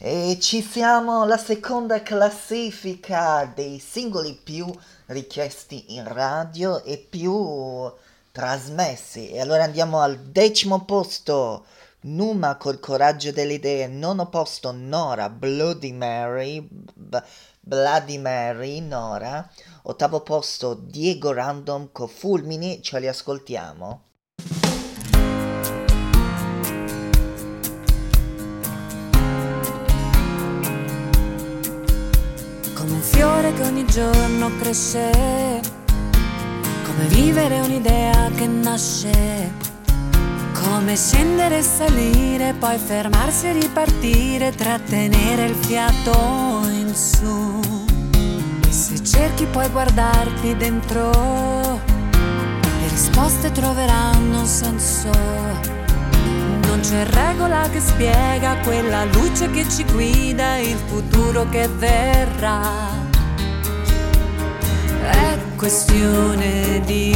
E ci siamo alla seconda classifica dei singoli più richiesti in radio e più trasmessi. E allora andiamo al decimo posto. Numa col coraggio delle idee, nono posto Nora, Bloody Mary, B- Bloody Mary, Nora, ottavo posto Diego Random con Fulmini, ce li ascoltiamo. Fiore che ogni giorno cresce, come vivere un'idea che nasce come scendere e salire, poi fermarsi e ripartire, trattenere il fiato in su. E se cerchi puoi guardarti dentro, le risposte troveranno un senso. Non c'è regola che spiega quella luce che ci guida, il futuro che verrà. Questione di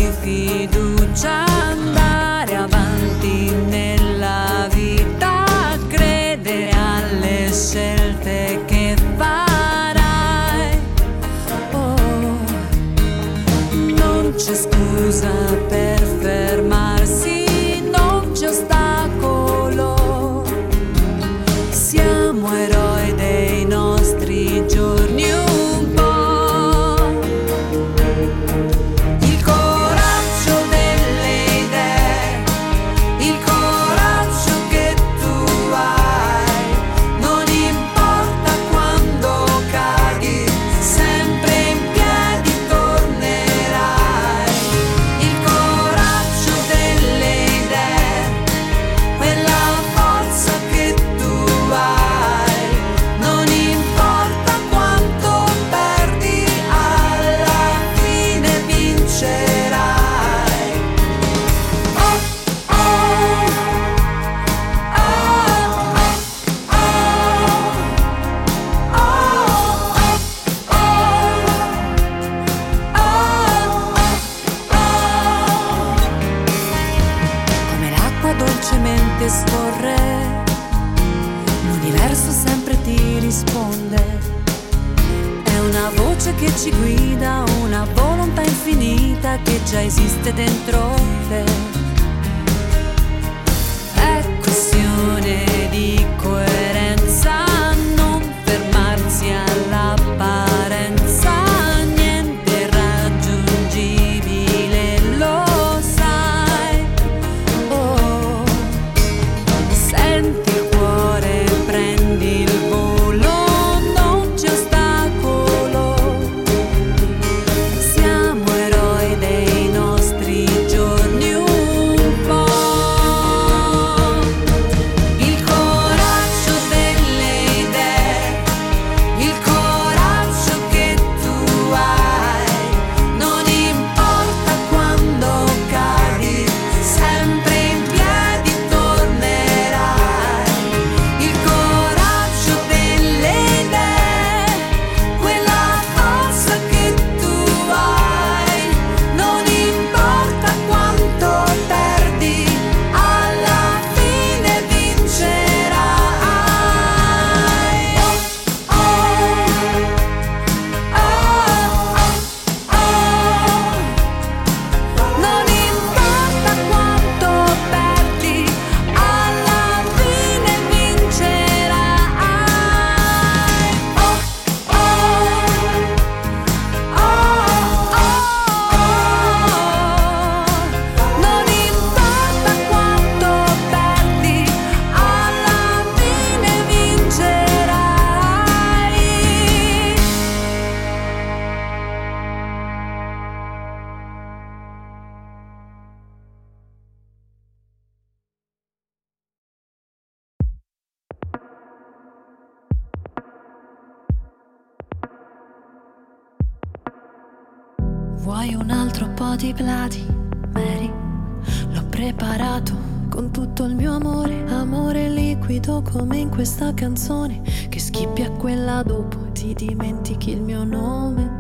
che già esiste dentro te. Vuoi un altro po' di Bloody Mary? L'ho preparato con tutto il mio amore, amore liquido come in questa canzone, che schippi a quella dopo e ti dimentichi il mio nome.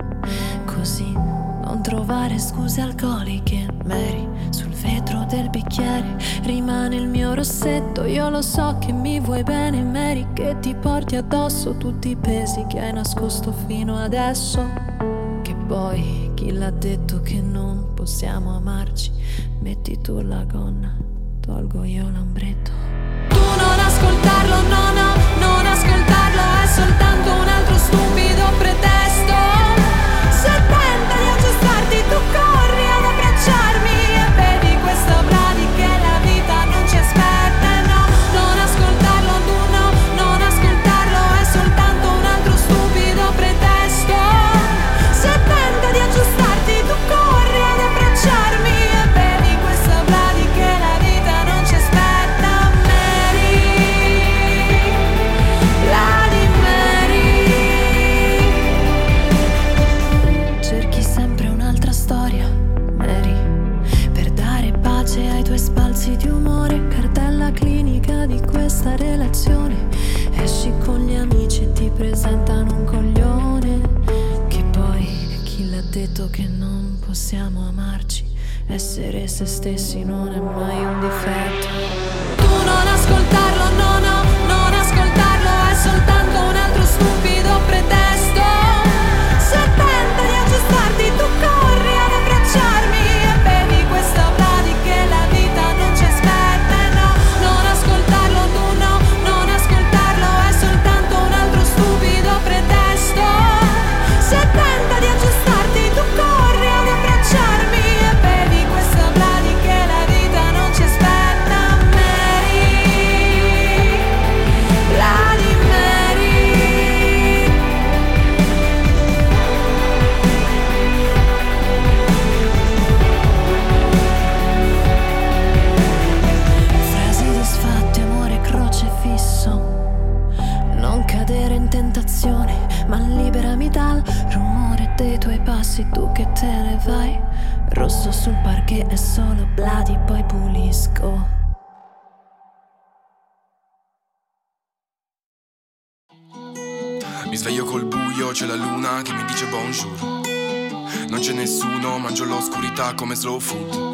Così non trovare scuse alcoliche, Mary, sul vetro del bicchiere rimane il mio rossetto. Io lo so che mi vuoi bene, Mary, che ti porti addosso tutti i pesi che hai nascosto fino adesso. Che poi chi l'ha detto che non possiamo amarci? Metti tu la gonna, tolgo io l'ombretto. Tu non ascoltarlo, no, no, non ascoltarlo, è soltanto un altro stupido c'è la luna che mi dice bonjour. Non c'è nessuno, mangio l'oscurità come slow food.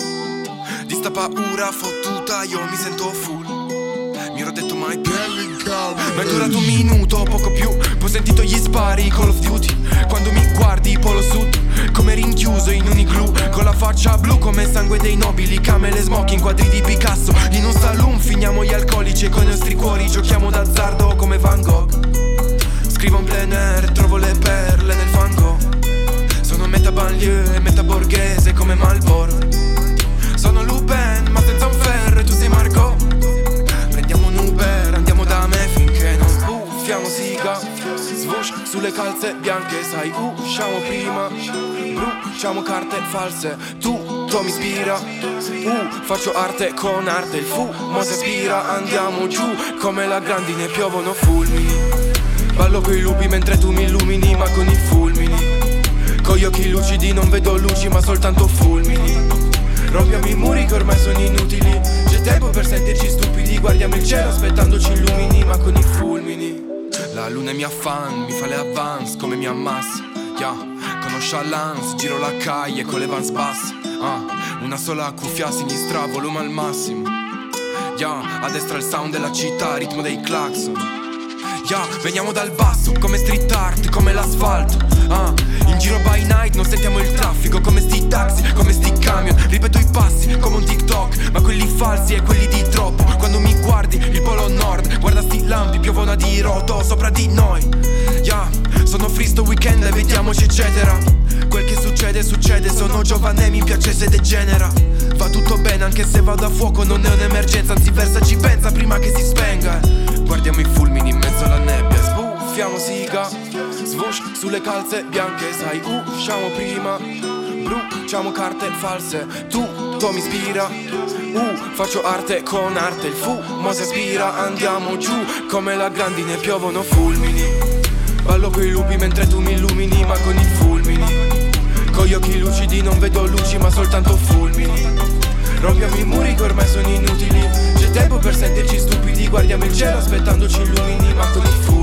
Di sta paura fottuta io mi sento full. Mi ero detto mai più. Ma è durato un minuto, poco più. Poi ho sentito gli spari Call of Duty. Quando mi guardi, polo sud. Come rinchiuso in un igloo. Con la faccia blu come sangue dei nobili. Camele smoking, quadri di Picasso. In un saloon finiamo gli alcolici e con i nostri cuori giochiamo d'azzardo come Van Gogh. Scrivo in plein air, trovo le perle nel fango. Sono metà banlieue e metà borghese come Malboro. Sono Lupin, ma senza un ferro e tu sei Marco. Prendiamo un Uber, andiamo da me finché non sbuffiamo siga. Swoosh sulle calze bianche, sai, usciamo prima. Bruciamo carte false, tutto mi ispira. Uh, faccio arte con arte, il fumo si aspira. Andiamo giù come la grandine, piovono fulmini. Ballo coi lupi mentre tu mi illumini ma con i fulmini. Con gli occhi lucidi non vedo luci ma soltanto fulmini. Rompiamo i muri che ormai sono inutili. C'è tempo per sentirci stupidi. Guardiamo il cielo aspettandoci illumini ma con i fulmini. La luna è mia fan, mi fa le avance come mi ammassa Yeah, conosce Lance, giro la calle con le vans basse. Ah, una sola cuffia a sinistra, volume al massimo. Yeah, a destra il sound della città, ritmo dei clacson Yeah, veniamo dal basso, come street art, come l'asfalto Ah, in giro by night non sentiamo il traffico Come sti taxi, come sti camion. Ripeto i passi, come un TikTok Ma quelli falsi e quelli di troppo. Quando mi guardi, il polo nord Guarda sti lampi, piovono a diroto sopra di noi. Yeah, sono free sto weekend vediamoci eccetera Quel che succede, succede. Sono giovane, mi piace se degenera. Va tutto bene anche se vado a fuoco Non è un'emergenza, anzi versa ci pensa prima che si spenga. Guardiamo i fulmini in mezzo alla nebbia. Sbuffiamo siga. Swoosh sulle calze bianche Sai, usciamo prima. Bruciamo carte false. Tutto mi ispira. Uh, faccio arte con arte. Il fumo si aspira. Andiamo giù come la grandine. Piovono fulmini. Ballo coi lupi mentre tu mi illumini Ma con i fulmini. Con gli occhi lucidi non vedo luci ma soltanto fulmini. Rompiamo i muri che ormai sono inutili. C'è tempo per sentirci stupidi Guardiamo il cielo aspettandoci illumini Ma con i fulmini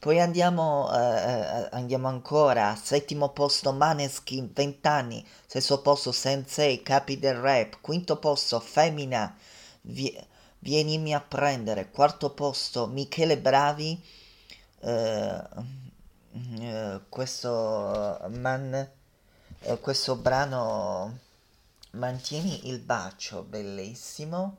Poi andiamo, eh, eh andiamo ancora, settimo posto Maneskin, 20 anni, sesto posto Sensei, capi del rap, quinto posto Femina, vie, Vienimi a prendere, quarto posto Michele Bravi, eh, eh, questo, man, eh, questo brano Mantieni il bacio, bellissimo.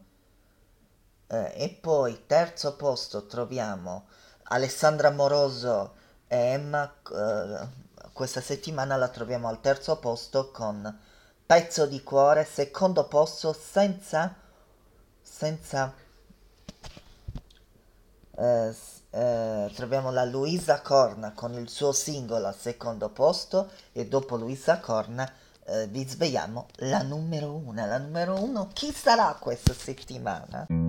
Eh, e poi terzo posto troviamo Alessandra Moroso e Emma, eh, questa settimana la troviamo al terzo posto con Pezzo di cuore, secondo posto senza, senza, eh, eh, troviamo la Luisa Corna con il suo singolo al secondo posto e dopo Luisa Corna eh, vi svegliamo la numero uno. La numero uno chi sarà questa settimana?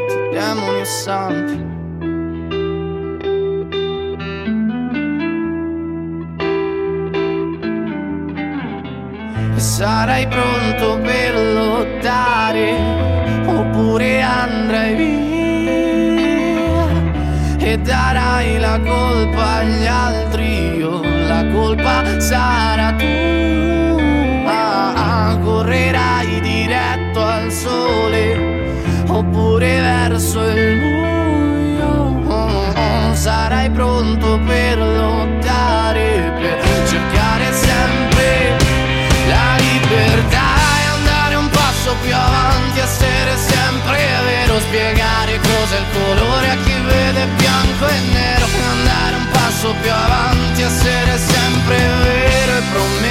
demoni e santi. Sarai pronto per lottare oppure andrai via. E darai la colpa agli altri, io la colpa sarà tua, correrai diretto al sole oppure verso il buio. Sarai pronto per lottare, per cercare sempre la libertà e andare un passo più avanti, essere sempre vero, spiegare cos'è il colore a chi vede bianco e nero, andare un passo più avanti, essere sempre vero e prometti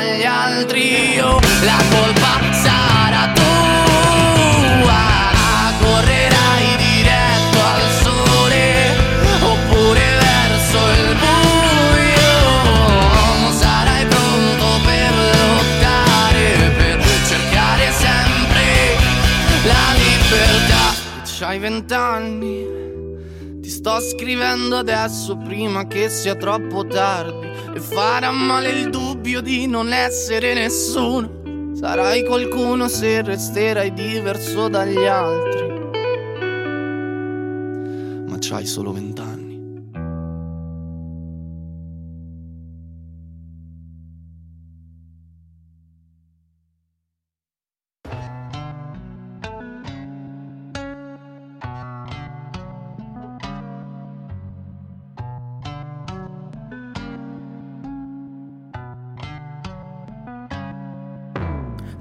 agli altri io la colpa sarà tua. Correrai diretto al sole oppure verso il buio. Sarai pronto per lottare per cercare sempre la libertà. C'hai vent'anni sto scrivendo adesso prima che sia troppo tardi farà male il dubbio di non essere nessuno. Sarai qualcuno se resterai diverso dagli altri. Ma c'hai solo vent'anni.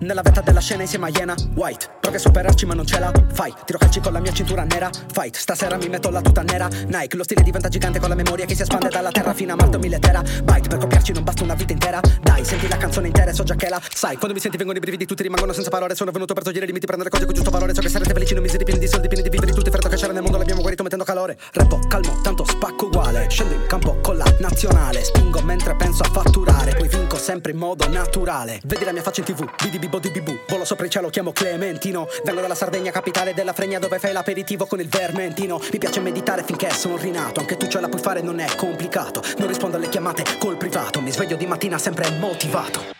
Nella vetta della scena insieme a Iena White. Provi a superarci ma non ce la fai. Tiro calci con la mia cintura nera. Fight. Stasera mi metto la tuta nera. Nike Lo stile diventa gigante con la memoria che si espande dalla terra fino a Marte o mille tera Byte Per copiarci non basta una vita intera. Dai senti la canzone intera e so già che la sai. Quando mi senti vengono i brividi tutti rimangono senza parole. Sono venuto per togliere i limiti prendere cose con giusto valore. So che sarete felici non miseri pieni di soldi pieni di viveri. Tutti freddo che c'era nel mondo l'abbiamo guarito mettendo calore. Rappo calmo tanto spacco uguale. Scendo in campo con la nazionale. Spingo mentre penso a fatturare. Poi vinco sempre in modo naturale. Vedi la mia faccia in tv Vidi di bibu Volo sopra il cielo chiamo Clementino. Vengo dalla Sardegna capitale della fregna Dove fai l'aperitivo con il vermentino. Mi piace meditare finché sono rinato. Anche tu ce la puoi fare non è complicato. Non rispondo alle chiamate col privato. Mi sveglio di mattina sempre motivato.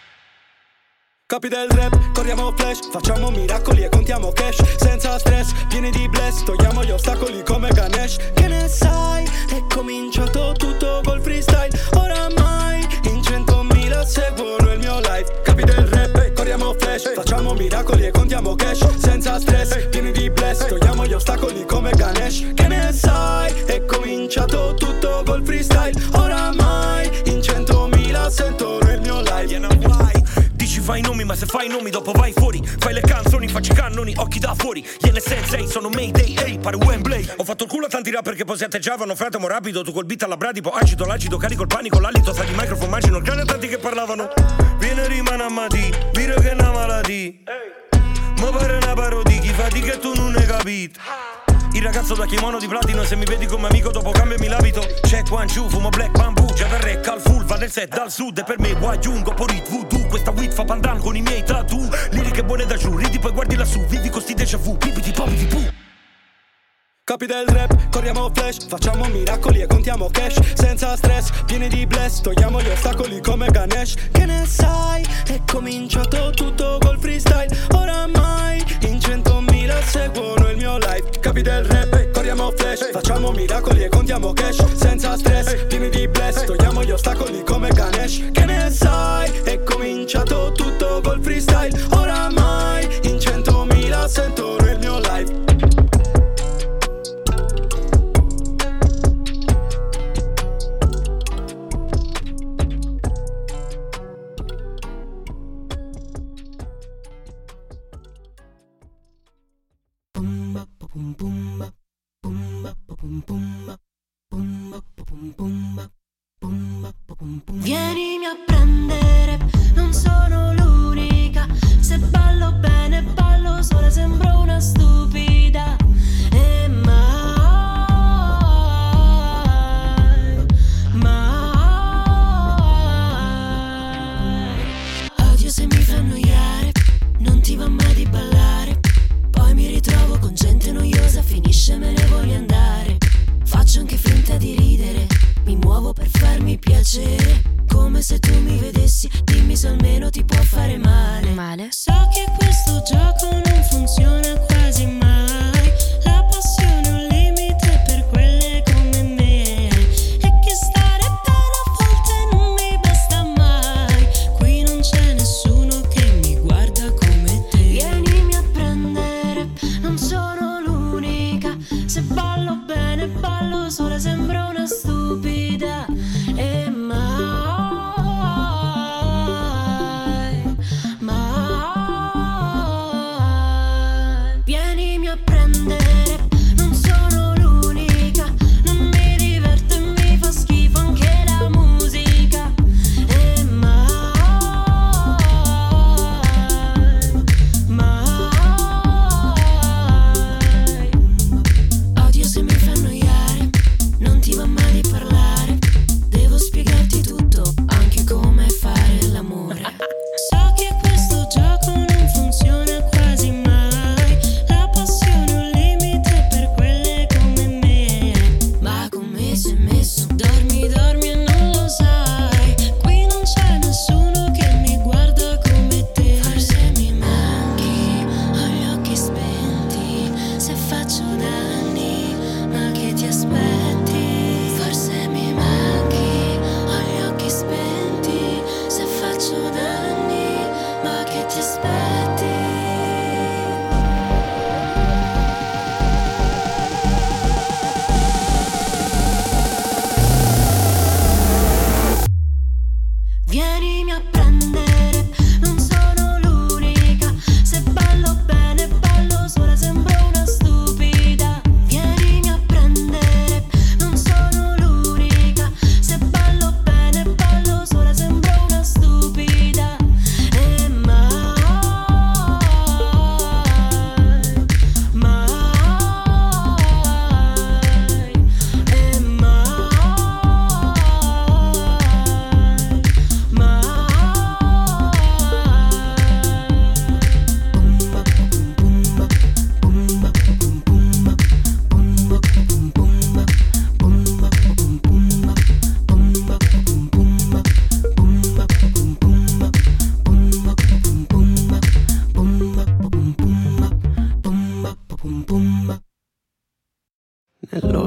Capi del rap, corriamo flash, facciamo miracoli e contiamo cash. Senza stress, pieni di bless, togliamo gli ostacoli come Ganesh. Che ne sai? È cominciato tutto col freestyle. Oramai in centomila seguono il mio life. Capi del rap, facciamo miracoli e contiamo cash Senza stress, pieni di bless, togliamo gli ostacoli come Ganesh. Che ne sai? È cominciato tutto col freestyle fai i nomi ma se fai i nomi dopo vai fuori. Fai le canzoni, facci cannoni, occhi da fuori. Iene sensei, sono Mayday, ehi, pare Wembley. Ho fatto il culo a tanti rapper che posetteggiavano Fratemo rapido, tu col beat alla bradipo Acido, l'acido, carico il panico, l'alito Sa di microfono, immagino il cane a tanti che parlavano. Viene rimane a mati, vire che è una malattia Ma pare una parodia, chi fa di che tu non hai capito il ragazzo da kimono di platino Se mi vedi come amico dopo cambiami l'abito. Check one two, fumo black bamboo Già dal rec al full, va nel set dal sud E per me Wajungo, Porit, voodoo Questa weed fa pandan con i miei tattoo Liriche buone da giù, ridi poi guardi lassù Vivi con sti déjà vu, pipiti popiti pu. Capi del rap, corriamo flash, facciamo miracoli e contiamo cash. Senza stress, pieni di bless, togliamo gli ostacoli come Ganesh. Che ne sai? È cominciato tutto col freestyle. Oramai in centomila seguono il mio life. Capi del rap, corriamo flash, facciamo miracoli e contiamo cash. Senza stress, pieni di bless, togliamo gli ostacoli come Ganesh. Che ne sai? È cominciato tutto col freestyle. Oramai in centomila sentono il mio life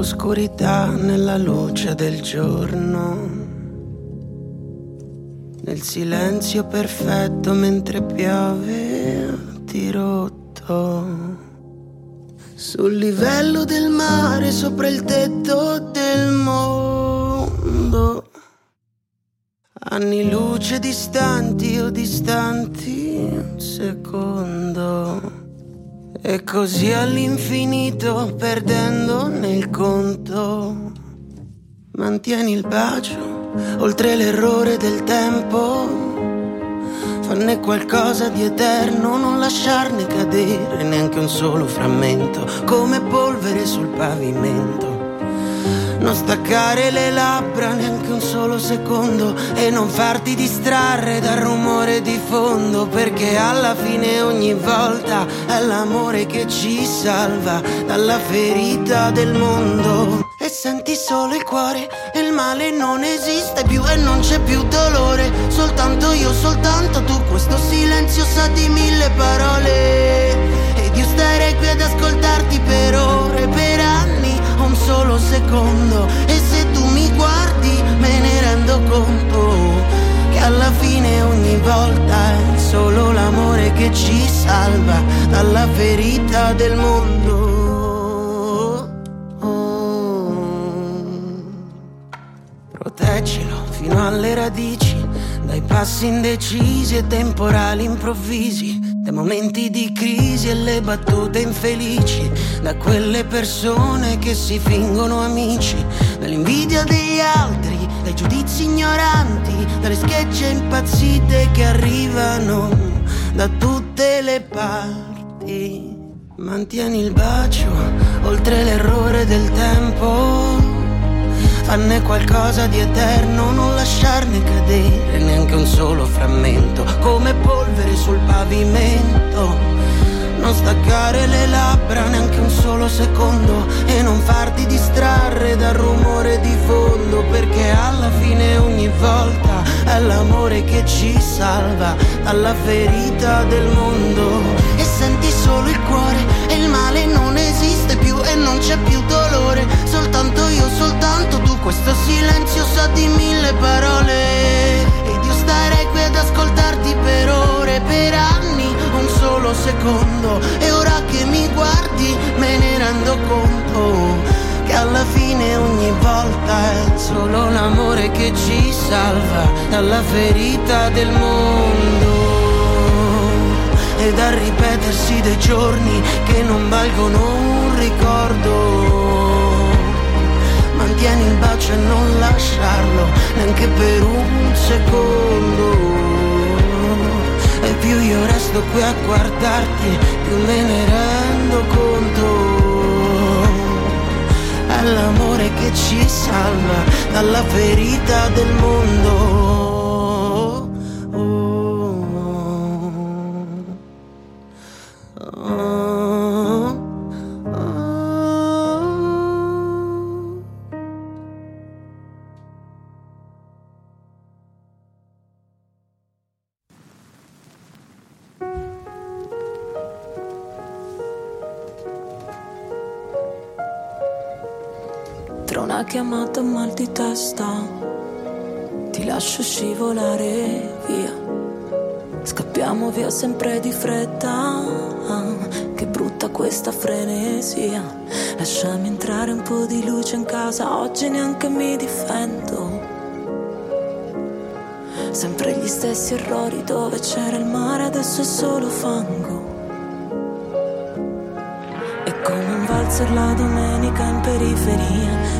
nell'oscurità, nella luce del giorno. Nel silenzio perfetto mentre piove dirotto. Sul livello del mare, sopra il tetto del mondo. Anni luce distanti o distanti un secondo. E così all'infinito perdendo nel conto. Mantieni il bacio oltre l'errore del tempo fanne qualcosa di eterno, non lasciarne cadere neanche un solo frammento, come polvere sul pavimento. Non staccare le labbra neanche un solo secondo e non farti distrarre dal rumore di fondo, perché alla fine ogni volta è l'amore che ci salva dalla ferita del mondo. E senti solo il cuore il male non esiste più e non c'è più dolore, soltanto io, soltanto tu, questo silenzio sa di mille parole. Ed io starei qui ad ascoltarti per ore, per anni, solo secondo. E se tu mi guardi me ne rendo conto che alla fine ogni volta è solo l'amore che ci salva dalla ferita del mondo. Proteggilo fino alle radici, dai passi indecisi e temporali improvvisi, dai momenti di crisi e le battute infelici, da quelle persone che si fingono amici, dall'invidia degli altri, dai giudizi ignoranti, dalle schegge impazzite che arrivano da tutte le parti. Mantieni il bacio oltre l'errore del tempo fanne qualcosa di eterno, non lasciarne cadere neanche un solo frammento, come polvere sul pavimento. Non staccare le labbra neanche un solo secondo e non farti distrarre dal rumore di fondo, perché alla fine ogni volta è l'amore che ci salva dalla ferita del mondo. E senti solo il cuore e il male non esiste non c'è più dolore, soltanto io, soltanto tu, questo silenzio sa di mille parole. Ed io starei qui ad ascoltarti per ore, per anni, un solo secondo. E ora che mi guardi me ne rendo conto che alla fine ogni volta è solo l'amore che ci salva dalla ferita del mondo. Ed a ripetersi dei giorni che non valgono un ricordo. Mantieni il bacio e non lasciarlo neanche per un secondo. E più io resto qui a guardarti, più me ne rendo conto. È l'amore che ci salva dalla ferita del mondo. Lascio scivolare via. Scappiamo via sempre di fretta Che brutta questa frenesia. Lasciami entrare un po' di luce in casa Oggi neanche mi difendo. Sempre gli stessi errori dove c'era il mare Adesso è solo fango. È come un valzer la domenica in periferia,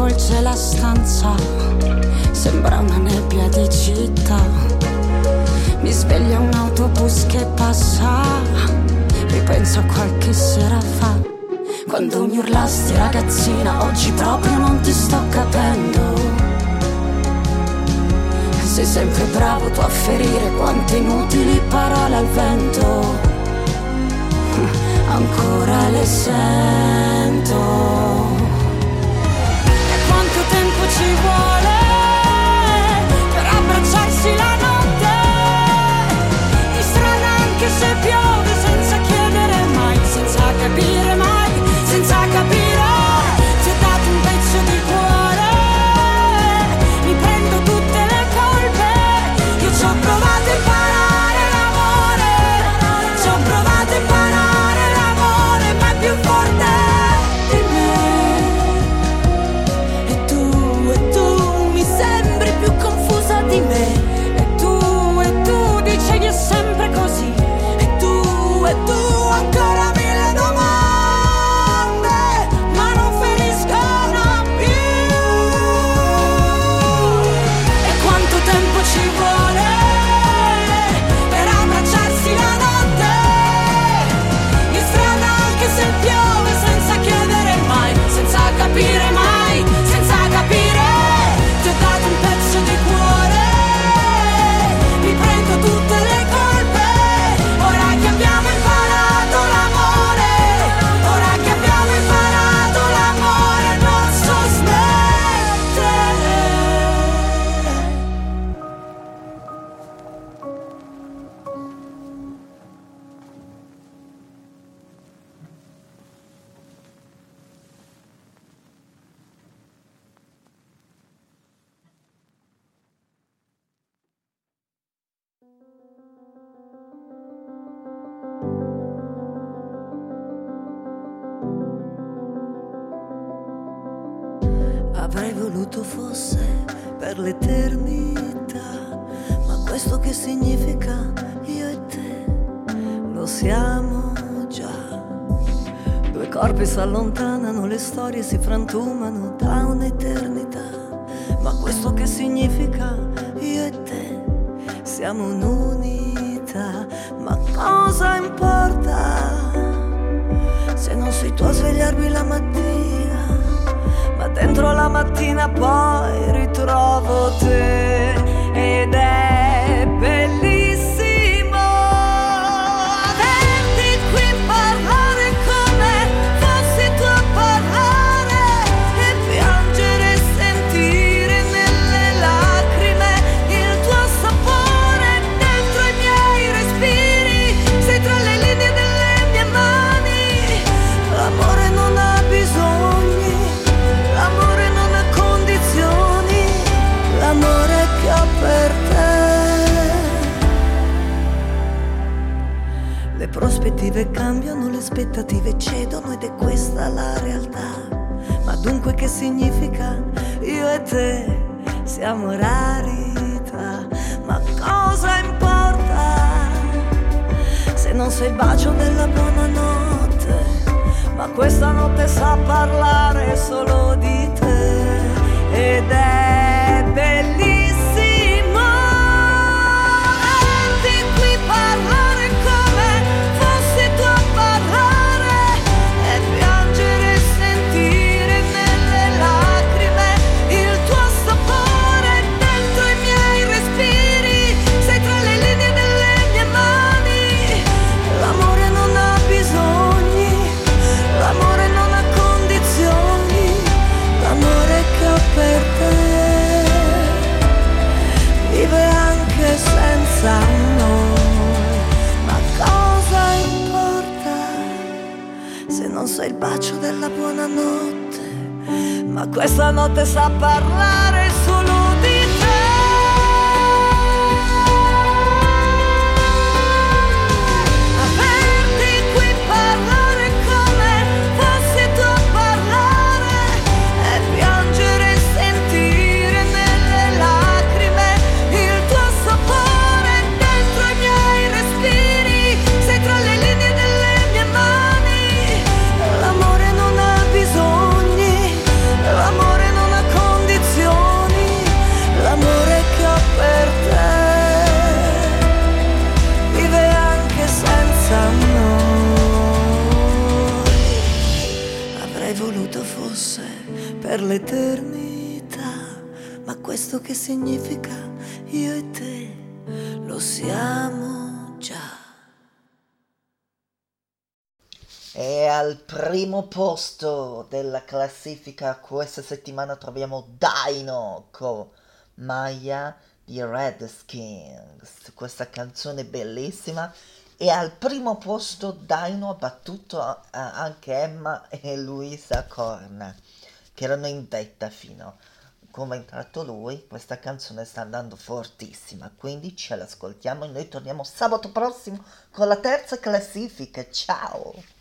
avvolge la stanza, sembra una nebbia di città. Mi sveglia un autobus che passa, ripenso a qualche sera fa. Quando mi urlasti ragazzina, oggi proprio non ti sto capendo. Sei sempre bravo tu a ferire quante inutili parole al vento. Ancora le sento allontanano, le storie si frantumano da un'eternità. Ma questo che significa? Io e te siamo un'unità. Ma cosa importa se non sei tu a svegliarmi la mattina? Ma dentro la mattina poi ritrovo te ed è prospettive cambiano, le aspettative cedono ed è questa la realtà. Ma dunque che significa? Io e te siamo rarità, ma cosa importa se non sei il bacio della buonanotte? Ma questa notte sa parlare solo di te ed è bellissimo. bacio della buonanotte, ma questa notte sa parlare posto della classifica questa settimana troviamo Dino con Maya di Redskins, questa canzone bellissima. E al primo posto Dino ha battuto anche Emma e Luisa Corna, che erano in vetta fino come è entrato lui, questa canzone sta andando fortissima, quindi ce l'ascoltiamo e noi torniamo sabato prossimo con la terza classifica. Ciao!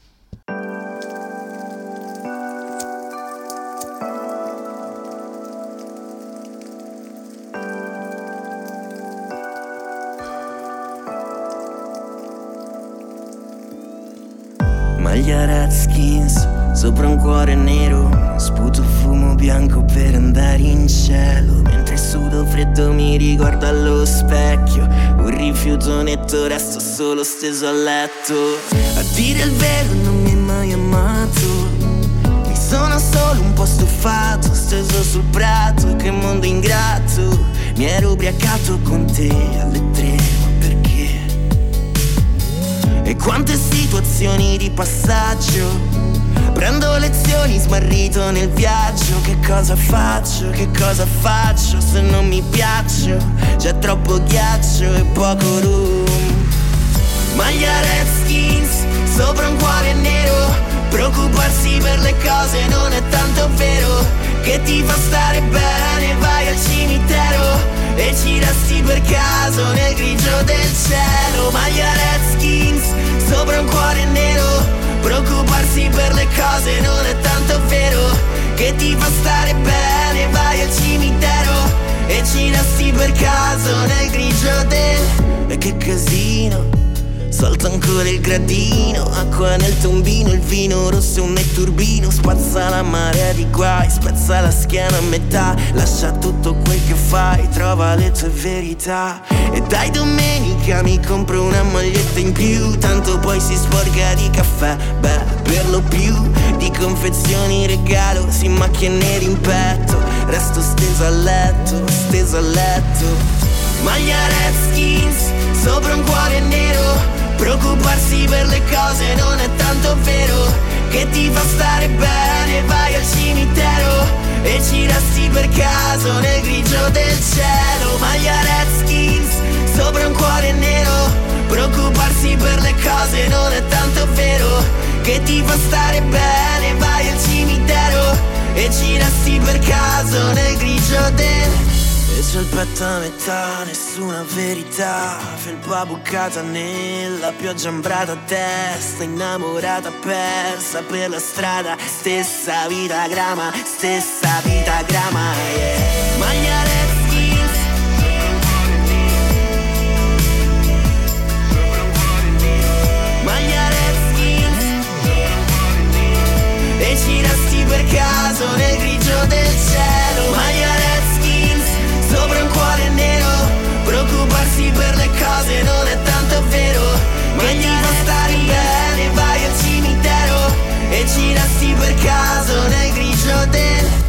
Cuore nero Sputo fumo bianco per andare in cielo. Mentre sudo freddo mi riguardo allo specchio Un rifiuto netto resto solo steso a letto. A dire il vero non mi hai mai amato Mi sono solo un po' stufato Steso sul prato che mondo ingrato. Mi ero ubriacato con te alle tre? E quante situazioni di passaggio Prendo lezioni smarrito nel viaggio. Che cosa faccio, che cosa faccio? Se non mi piaccio C'è troppo ghiaccio e poco room Maglia Redskins sopra un cuore nero. Preoccuparsi per le cose non è tanto vero. Che ti fa stare bene, vai al cimitero. E ci resti per caso nel grigio del cielo. Maglia Redskins sopra un cuore nero Preoccuparsi per le cose non è tanto vero Che ti fa stare bene, vai al cimitero E ci resti per caso nel grigio del... E che casino Salta ancora il gradino, acqua nel tombino, il vino rosso è un netturbino, spazza la marea di guai, spezza la schiena a metà, lascia tutto quel che fai, trova le tue verità. E dai domenica mi compro una maglietta in più, tanto poi si sporca di caffè, beh, per lo più, di confezioni regalo, si macchie neri in petto, resto steso a letto, steso a letto. Maglia Redskins, sopra un cuore nero Preoccuparsi per le cose non è tanto vero Che ti fa stare bene, vai al cimitero E ci resti per caso nel grigio del cielo. Maglia Redskins, sopra un cuore nero Preoccuparsi per le cose non è tanto vero Che ti fa stare bene, vai al cimitero E ci resti per caso nel grigio del e c'è il petto a metà, nessuna verità. Felpa bucata nella pioggia ambrata a testa Innamorata persa per la strada. Stessa vita grama, stessa vita grama yeah. Maglia E ci per caso nel grigio del cielo. Maglia prezzi per le cose non è tanto vero. Ma gli fa stare bene, vai al cimitero E ci resti per caso nel grigio del